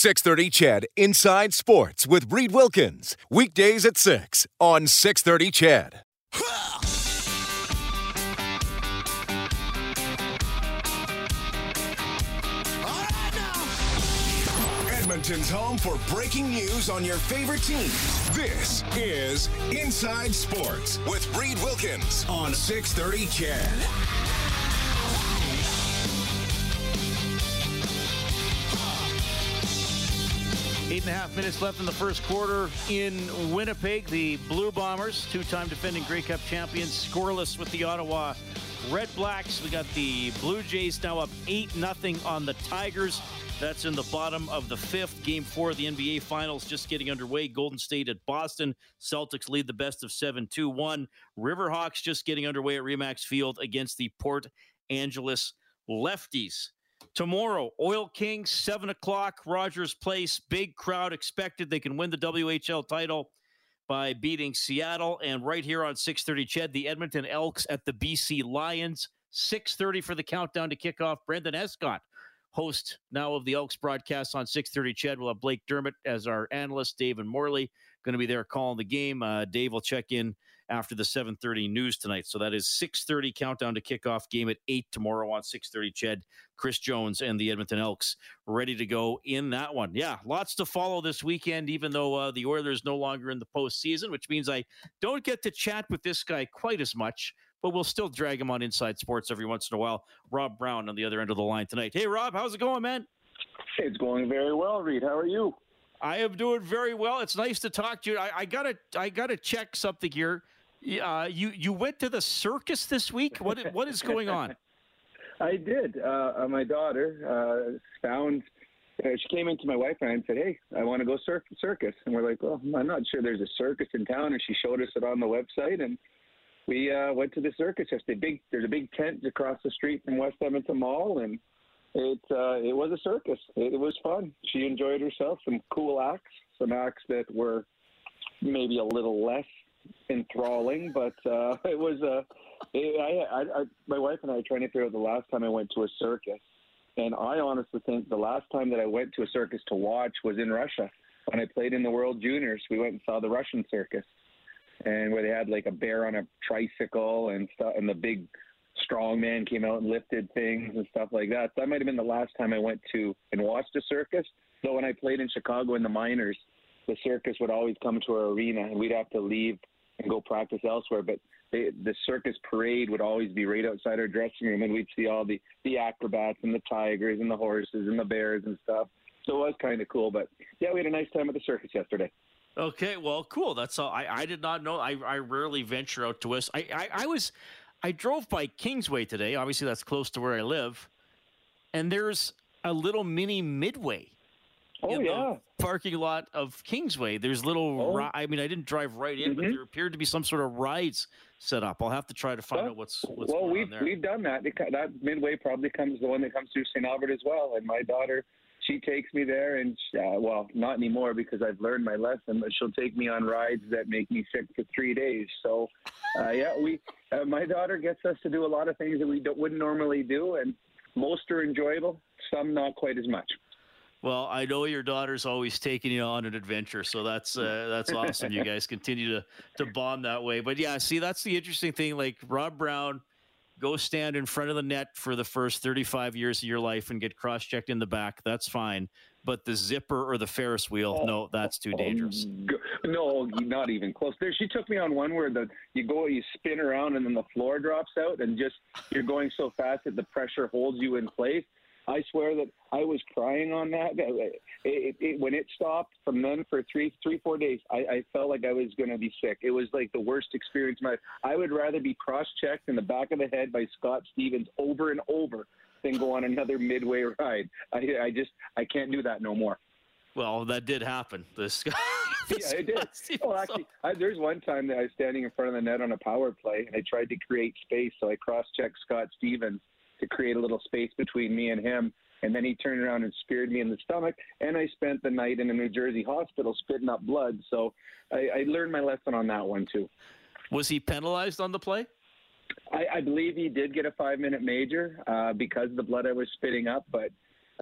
630 CHED Inside Sports with Reed Wilkins. Weekdays at 6 on 630 CHED. Edmonton's home for breaking news on your favorite teams. This is Inside Sports with Reed Wilkins on 630 CHED. Eight and a half minutes left in the first quarter in Winnipeg. The Blue Bombers, two time defending Grey Cup champions, scoreless with the Ottawa Red Blacks. We got the Blue Jays now up 8 0 on the Tigers. That's in the bottom of the fifth. Game four of the NBA Finals just getting underway. Golden State at Boston. Celtics lead the best of 7 2 1. Riverhawks just getting underway at Remax Field against the Port Angeles Lefties. Tomorrow, Oil Kings, 7 o'clock, Rogers Place. Big crowd expected. They can win the WHL title by beating Seattle. And right here on 630 Ched, the Edmonton Elks at the BC Lions. 630 for the countdown to kickoff. Brendan Escott, host now of the Elks broadcast on 630 Ched. We'll have Blake Dermott as our analyst. Dave and Morley going to be there calling the game. Uh, Dave will check in after the 7:30 news tonight. So that is 6:30 countdown to kickoff game at 8 tomorrow on 6:30 Ched. Chris Jones and the Edmonton Elks ready to go in that one. Yeah, lots to follow this weekend even though uh, the Oilers no longer in the postseason, which means I don't get to chat with this guy quite as much, but we'll still drag him on Inside Sports every once in a while. Rob Brown on the other end of the line tonight. Hey Rob, how's it going, man? It's going very well, Reed. How are you? I am doing very well. It's nice to talk to you. I, I gotta I gotta check something here. Uh, you you went to the circus this week. What what is going on? I did. Uh, my daughter uh, found. Uh, she came into my wife and I and said, "Hey, I want to go circus." And we're like, "Well, I'm not sure there's a circus in town." And she showed us it on the website, and we uh, went to the circus yesterday. Big, there's a big tent across the street from West Edmonton Mall, and it uh, it was a circus. It, it was fun. She enjoyed herself. Some cool acts, some acts that were maybe a little less enthralling, but uh, it was. It, I, I, I, my wife and I are trying to figure out the last time I went to a circus, and I honestly think the last time that I went to a circus to watch was in Russia when I played in the World Juniors. We went and saw the Russian circus, and where they had like a bear on a tricycle and stuff, and the big strong man came out and lifted things and stuff like that. So that might have been the last time I went to and watched a circus. Though when I played in Chicago in the minors, the circus would always come to our arena, and we'd have to leave and go practice elsewhere. But they, the circus parade would always be right outside our dressing room, and we'd see all the the acrobats and the tigers and the horses and the bears and stuff. So it was kind of cool. But yeah, we had a nice time at the circus yesterday. Okay, well, cool. That's all. I, I did not know. I, I rarely venture out to West. I, I, I was I drove by Kingsway today. Obviously, that's close to where I live, and there's a little mini Midway. Oh in yeah. the parking lot of Kingsway. There's little. Oh. ri- I mean, I didn't drive right in, but Mhm. there appeared to be some sort of rides set up. I'll have to try to find Well, out what's what's well, going we've on there. we've done that. That midway probably comes the one that comes through St. Albert as well. And my daughter, she takes me there, and she, uh, well, not anymore because I've learned my lesson. But she'll take me on rides that make me sick for three days. So, uh, yeah, we uh, my daughter gets us to do a lot of things that we don't, wouldn't normally do, and most are enjoyable. Some not quite as much. Well, I know your daughter's always taking you on an adventure, so that's uh, that's awesome. You guys continue to to bond that way. But yeah, see, that's the interesting thing. Like Rob Brown, go stand in front of the net for the first 35 years of your life and get cross checked in the back. That's fine. But the zipper or the Ferris wheel, no, that's too dangerous. Oh, g- no, not even close. There, she took me on one where the you go, you spin around, and then the floor drops out, and just you're going so fast that the pressure holds you in place. I swear that I was crying on that. It, it, it, when it stopped from then for three, three, four days, I, I felt like I was going to be sick. It was like the worst experience. of My I would rather be cross-checked in the back of the head by Scott Stevens over and over than go on another midway ride. I, I just I can't do that no more. Well, that did happen. This yeah, it did. Well, actually, I, there's one time that I was standing in front of the net on a power play, and I tried to create space. So I cross-checked Scott Stevens to create a little space between me and him. And then he turned around and speared me in the stomach, and I spent the night in a New Jersey hospital spitting up blood. So I, I learned my lesson on that one too. Was he penalized on the play? I, I believe he did get a five-minute major uh, because of the blood I was spitting up, but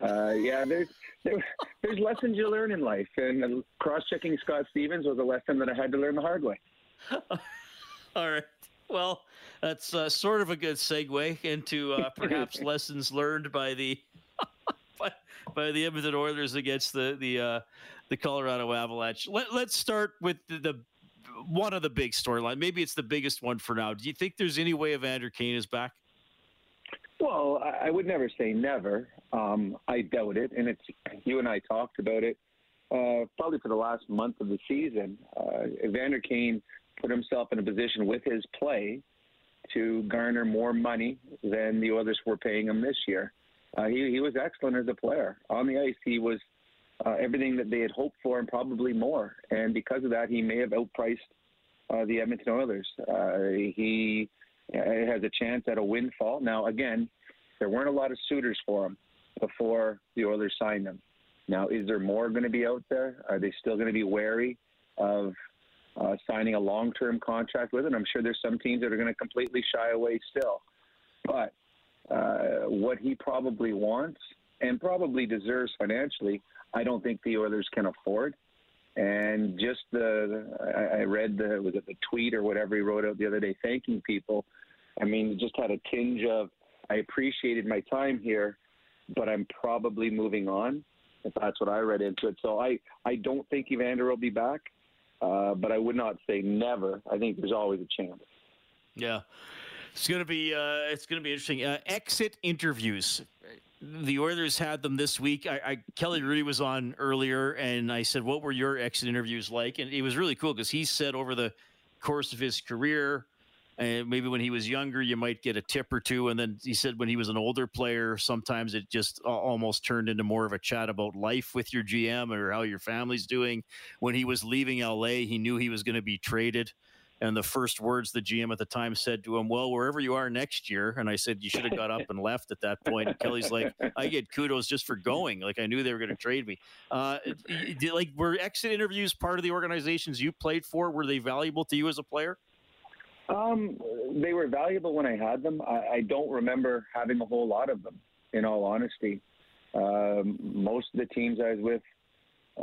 uh, yeah, there's there, there's lessons you learn in life, and cross-checking Scott Stevens was a lesson that I had to learn the hard way. All right. Well, that's uh, sort of a good segue into uh, perhaps lessons learned by the by, by, the Edmonton Oilers against the the uh, the Colorado Avalanche. Let, let's start with the, the one of the big storyline. Maybe it's the biggest one for now. Do you think there's any way Evander Kane is back? Well, I would never say never. Um, I doubt it, and it's you and I talked about it uh, probably for the last month of the season. Uh, Evander Kane put himself in a position with his play to garner more money than the others were paying him this year. Uh, he, he was excellent as a player on the ice. He was uh, everything that they had hoped for and probably more. And because of that, he may have outpriced uh, the Edmonton Oilers. Uh, he uh, has a chance at a windfall. Now, again, there weren't a lot of suitors for him before the Oilers signed him. Now, is there more going to be out there? Are they still going to be wary of uh, signing a long-term contract with him? I'm sure there's some teams that are going to completely shy away still. But uh, what he probably wants and probably deserves financially, I don't think the Oilers can afford. And just the, I, I read the was it the tweet or whatever he wrote out the other day, thanking people. I mean, just had a tinge of I appreciated my time here, but I'm probably moving on. If that's what I read into it, so I I don't think Evander will be back, uh, but I would not say never. I think there's always a chance. Yeah, it's gonna be uh, it's gonna be interesting. Uh, exit interviews the Oilers had them this week. I, I, Kelly Hrudey was on earlier, and I said, "What were your exit interviews like?" And it was really cool because he said over the course of his career, and maybe when he was younger, you might get a tip or two, and then he said when he was an older player, sometimes it just almost turned into more of a chat about life with your GM or how your family's doing. When he was leaving LA, he knew he was going to be traded. And the first words the GM at the time said to him, "Well, wherever you are next year." And I said, "You should have got up and left at that point." And Kelly's like, "I get kudos just for going. Like I knew they were going to trade me." Uh, like were exit interviews part of the organizations you played for? Were they valuable to you as a player? Um, they were valuable when I had them. I, I don't remember having a whole lot of them. In all honesty, um, most of the teams I was with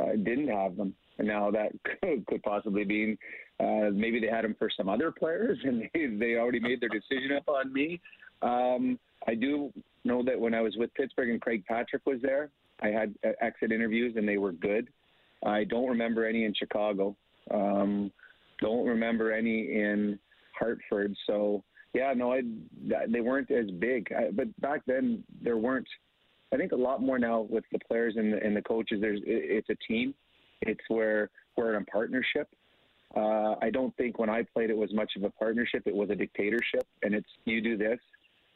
uh, didn't have them. And now that could, could possibly mean uh, maybe they had them for some other players, and they, they already made their decision up on me. Um, I do know that when I was with Pittsburgh and Craig Patrick was there, I had uh, exit interviews and they were good. I don't remember any in Chicago. Um, don't remember any in Hartford. So yeah, no, I they weren't as big. I, but back then there weren't. I think a lot more now with the players and the, and the coaches. There's it's a team. It's where we're in a partnership. Uh, I don't think when I played it was much of a partnership. It was a dictatorship, and it's you do this,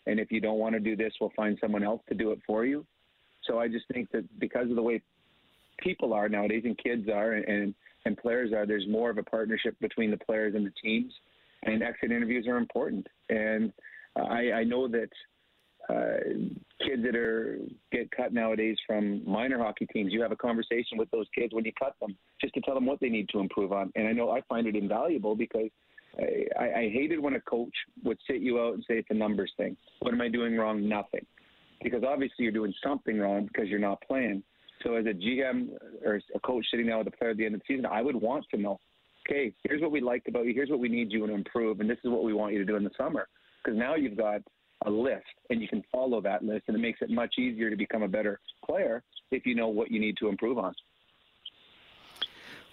and if you don't want to do this, we'll find someone else to do it for you. So I just think that because of the way people are nowadays, and kids are, and and players are, there's more of a partnership between the players and the teams, and exit interviews are important. And I, I know that uh, kids that are get cut nowadays from minor hockey teams. You have a conversation with those kids when you cut them, just to tell them what they need to improve on. And I know I find it invaluable because I, I hated when a coach would sit you out and say it's a numbers thing. What am I doing wrong? Nothing, because obviously you're doing something wrong because you're not playing. So as a GM or a coach sitting down with a player at the end of the season, I would want to know, okay, here's what we liked about you, here's what we need you to improve, and this is what we want you to do in the summer. Because now you've got a list and you can follow that list and it makes it much easier to become a better player if you know what you need to improve on.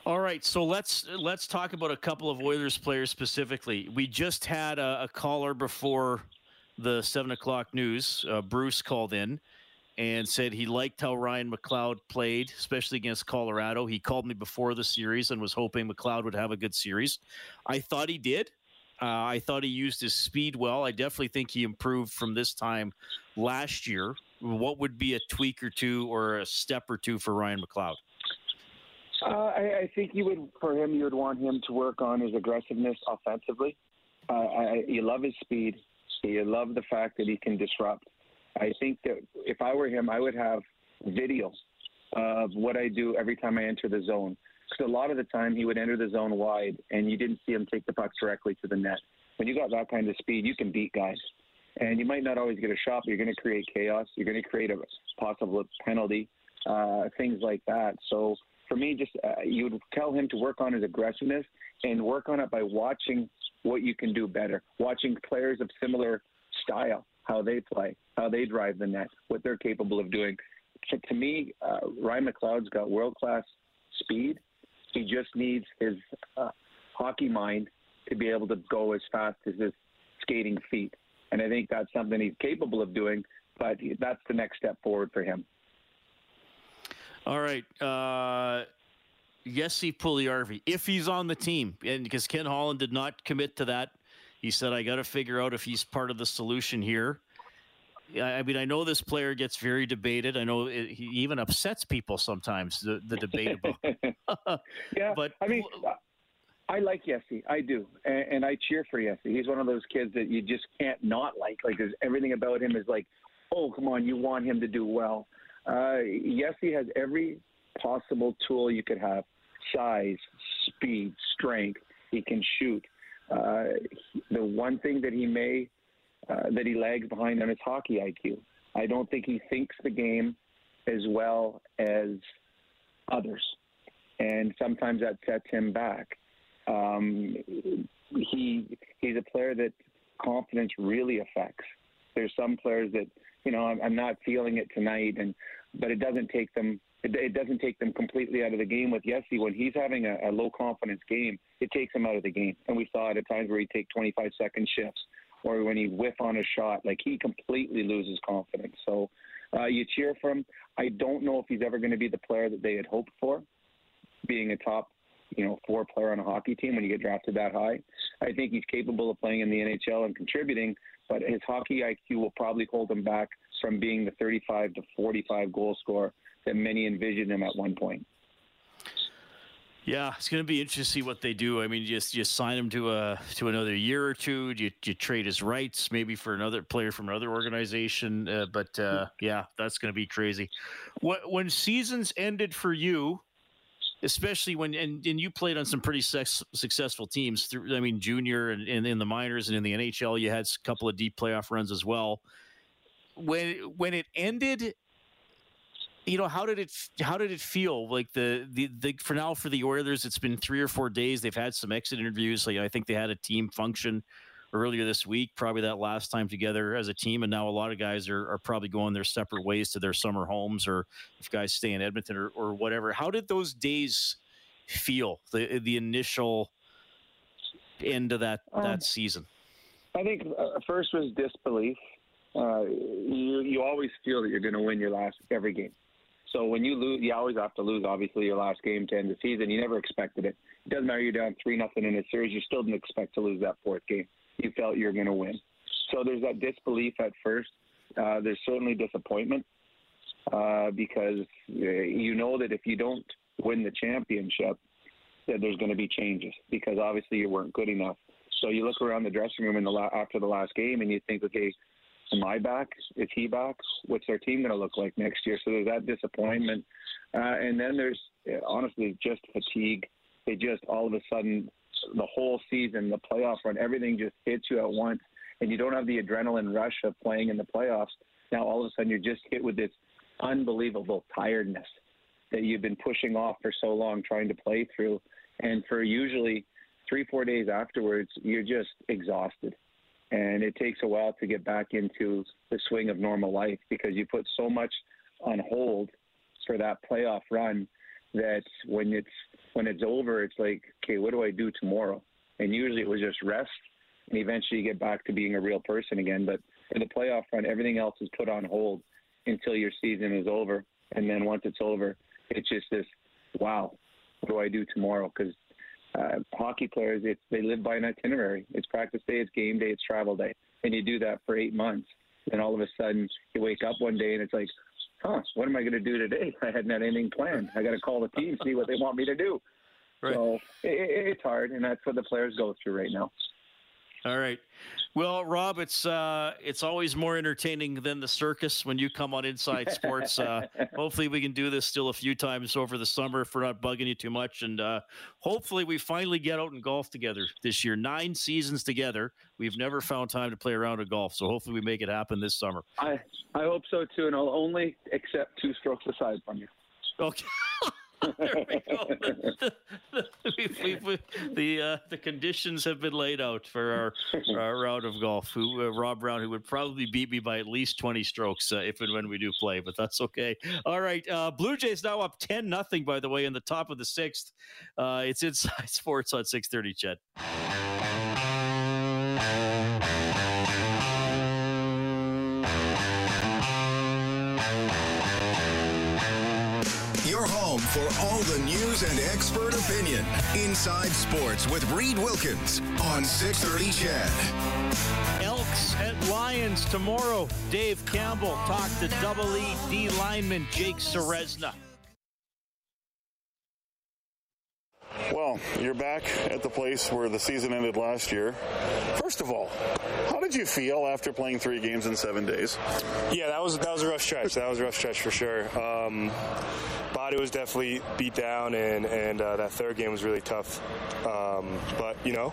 All right, so let's let's talk about a couple of Oilers players specifically. We just had a, a caller before the seven o'clock news. Uh, Bruce called in and said he liked how Ryan McLeod played, especially against Colorado. He called me before the series and was hoping McLeod would have a good series. I thought he did. Uh, I thought he used his speed well. I definitely think he improved from this time last year. What would be a tweak or two or a step or two for Ryan McLeod? Uh, I, I think you would, for him, you would want him to work on his aggressiveness offensively. Uh, I, you love his speed. You love the fact that he can disrupt. I think that if I were him, I would have video of what I do every time I enter the zone. Because a lot of the time he would enter the zone wide, and you didn't see him take the puck directly to the net. When you got that kind of speed, you can beat guys. And you might not always get a shot, but you're going to create chaos. You're going to create a possible penalty, uh, things like that. So for me, just uh, you would tell him to work on his aggressiveness and work on it by watching what you can do better, watching players of similar style, how they play, how they drive the net, what they're capable of doing. To, to me, uh, Ryan McLeod's got world class speed. He just needs his uh, hockey mind to be able to go as fast as his skating feet. And I think that's something he's capable of doing, but that's the next step forward for him. All right. Uh, Jesse Puljujarvi, if he's on the team, and because Ken Holland did not commit to that, he said, I got to figure out if he's part of the solution here. I mean, I know this player gets very debated. I know it, he even upsets people sometimes, the, the debate about. yeah. but I mean, I like Jesse. I do. And, and I cheer for Jesse. He's one of those kids that you just can't not like. Like, there's everything about him is like, oh, come on, you want him to do well. Uh, yes, he has every possible tool you could have size, speed, strength. He can shoot. Uh, the one thing that he may, uh, that he lags behind on is hockey IQ. I don't think he thinks the game as well as others. And sometimes that sets him back. Um, he he's a player that confidence really affects. There's some players that you know I'm, I'm not feeling it tonight, and but it doesn't take them it, it doesn't take them completely out of the game with Jesse. When he's having a, a low confidence game, it takes him out of the game. And we saw it at times where he'd take 25 second shifts or when he whiff on a shot, like he completely loses confidence. So uh, you cheer for him. I don't know if he's ever going to be the player that they had hoped for, being a top, you know, four player on a hockey team when you get drafted that high. I think he's capable of playing in the NHL and contributing, but his hockey IQ will probably hold him back from being the 35 to 45 goal scorer that many envisioned him at one point. Yeah, it's going to be interesting to see what they do. I mean, just you sign him to a to another year or two. You you trade his rights maybe for another player from another organization. Uh, but uh, yeah, that's going to be crazy. What when seasons ended for you, especially when and, and you played on some pretty sex, successful teams. Through I mean, junior and, and in the minors and in the NHL, you had a couple of deep playoff runs as well. When when it ended you know how did it how did it feel? Like the, the the for now for the Oilers it's been three or four days. They've had some exit interviews. Like I think they had a team function earlier this week probably that last time together as a team and now a lot of guys are, are probably going their separate ways to their summer homes or if guys stay in Edmonton or, or whatever. How did those days feel the the initial end of that um, that season? I think uh, first was disbelief. Uh, you you always feel that you're going to win your last every game so when you lose, you always have to lose. Obviously, your last game to end the season, you never expected it. It doesn't matter you're down three nothing in a series, you still didn't expect to lose that fourth game. You felt you were going to win. So there's that disbelief at first. Uh, there's certainly disappointment uh, because uh, you know that if you don't win the championship, that there's going to be changes because obviously you weren't good enough. So you look around the dressing room in the la- after the last game and you think, okay, Am I back? Is he back? What's our team going to look like next year? So there's that disappointment, uh, and then there's honestly just fatigue. They just all of a sudden, the whole season, the playoff run, everything just hits you at once, and you don't have the adrenaline rush of playing in the playoffs. Now all of a sudden you're just hit with this unbelievable tiredness that you've been pushing off for so long, trying to play through, and for usually three, four days afterwards, you're just exhausted and it takes a while to get back into the swing of normal life because you put so much on hold for that playoff run that when it's when it's over, it's like, okay, what do I do tomorrow? And usually it was just rest, and eventually you get back to being a real person again. But for the playoff run, everything else is put on hold until your season is over, and then once it's over, it's just this, wow, what do I do tomorrow? Because uh, hockey players, it's, they live by an itinerary. It's practice day, it's game day, it's travel day, and you do that for eight months. And all of a sudden, you wake up one day and it's like, huh, what am I going to do today? I hadn't had anything planned. I got to call the team, see what they want me to do. Right. So it, it's hard, and that's what the players go through right now. All right. Well, Rob, it's uh, it's always more entertaining than the circus when you come on Inside Sports. Uh, hopefully, we can do this still a few times over the summer if we're not bugging you too much, and uh, hopefully, we finally get out and golf together this year. Nine seasons together, we've never found time to play around at golf, so hopefully, we make it happen this summer. I I hope so too, and I'll only accept two strokes aside from you. Okay. there we go. The, the, we, the, uh, the conditions have been laid out for our, our round of golf. Who uh, Rob Brown, who would probably beat me by at least twenty strokes uh, if and when we do play, but that's okay. All right, uh, Blue Jays now up ten nothing. By the way, in the top of the sixth. Uh, it's inside sports on six thirty. For all the news and expert opinion. Inside Sports with Reed Wilkins on 630 CHED. Elks at Lions tomorrow. Dave Campbell talked to double E D lineman Jake Ceresna. Well, you're back at the place where the season ended last year. First of all, how did you feel after playing three games in seven days? Yeah, that was that was a rough stretch. That was a rough stretch for sure. Um, body was definitely beat down, and and uh, that third game was really tough. Um, but you know,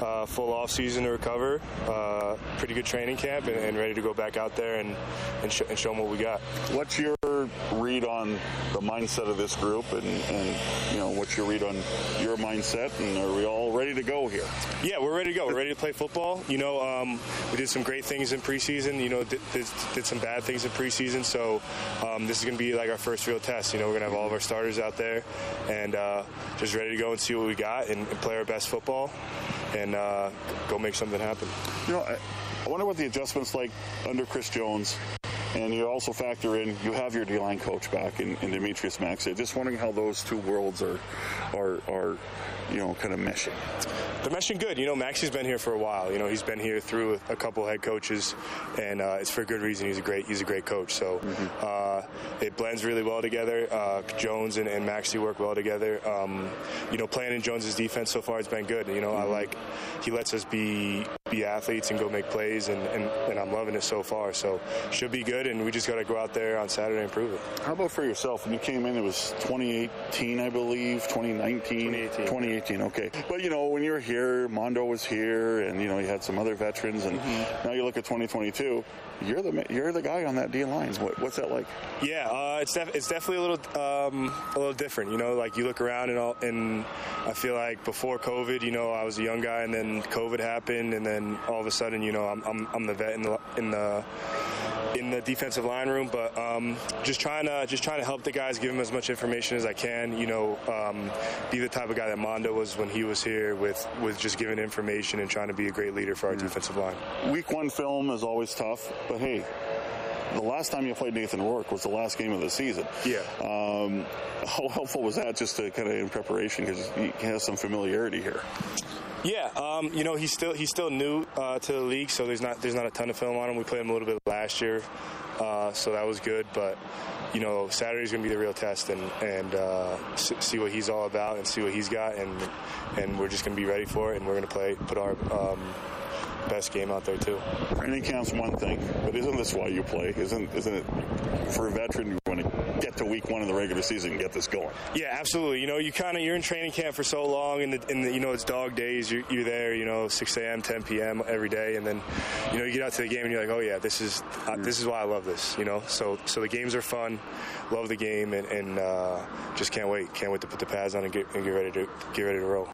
uh, full off season to recover, uh, pretty good training camp, and, and, ready to go back out there and and, sh- and, show them what we got. What's your read on the mindset of this group, and, and you know what's your read on your mindset, and are we all ready to go here? Yeah, we're ready to go. We're ready to play football. You know, um, we did some great things in preseason. You know, did, did, did some bad things in preseason. So um, this is going to be like our first real test. You know, we're going to have all of our starters out there and uh, just ready to go and see what we got and, and play our best football and uh, go make something happen. You know, I, I wonder what the adjustments like under Chris Jones and you also factor in you have your D-line coach back in, in Demetrious Maxie. Just wondering how those two worlds are are are you know kind of meshing. They're meshing good. You know, Maxie's been here for a while. You know, he's been here through a couple head coaches, and uh, it's for a good reason. He's a great he's a great coach. So mm-hmm. uh, it blends really well together. Uh, Jones and, and Maxie work well together. Um, you know, playing in Jones's defense so far has been good. You know, mm-hmm. I like he lets us be be athletes and go make plays, and, and, and I'm loving it so far. So should be good, and we just got to go out there on Saturday and prove it. How about for yourself? When you came in, it was 2018, I believe, 2019, 2018. 2018. Okay, but you know when you're here, Mondo was here, and you know you had some other veterans, and mm-hmm. now you look at 2022. You're the you're the guy on that D line. What, what's that like? Yeah, uh, it's def- it's definitely a little um, a little different. You know, like you look around and all, and I feel like before COVID, you know, I was a young guy, and then COVID happened, and then all of a sudden, you know, I'm I'm, I'm the vet in the in the in the defensive line room, but um, just trying to just trying to help the guys, give them as much information as I can. You know, um, be the type of guy that Mondo was when he was here, with with just giving information and trying to be a great leader for our defensive line. Week one film is always tough, but hey, the last time you played Nathan Rourke was the last game of the season. Yeah. Um, how helpful was that just to kind of in preparation because he has some familiarity here? Yeah, um, you know he's still he's still new uh, to the league, so there's not there's not a ton of film on him. We played him a little bit last year, uh, so that was good. But you know Saturday's going to be the real test, and and uh, see what he's all about, and see what he's got, and and we're just going to be ready for it, and we're going to play put our um, best game out there too. Training camp's one thing, but isn't this why you play? Isn't isn't it for a veteran you want to get to week one of the regular season and get this going? Yeah, absolutely. You know, you kind of you're in training camp for so long, and the, and the, you know it's dog days. You're, you're there, you know, 6 a.m., 10 p.m. every day, and then you know you get out to the game and you're like, oh yeah, this is uh, this is why I love this. You know, so so the games are fun, love the game, and, and uh, just can't wait, can't wait to put the pads on and get, and get ready to get ready to roll.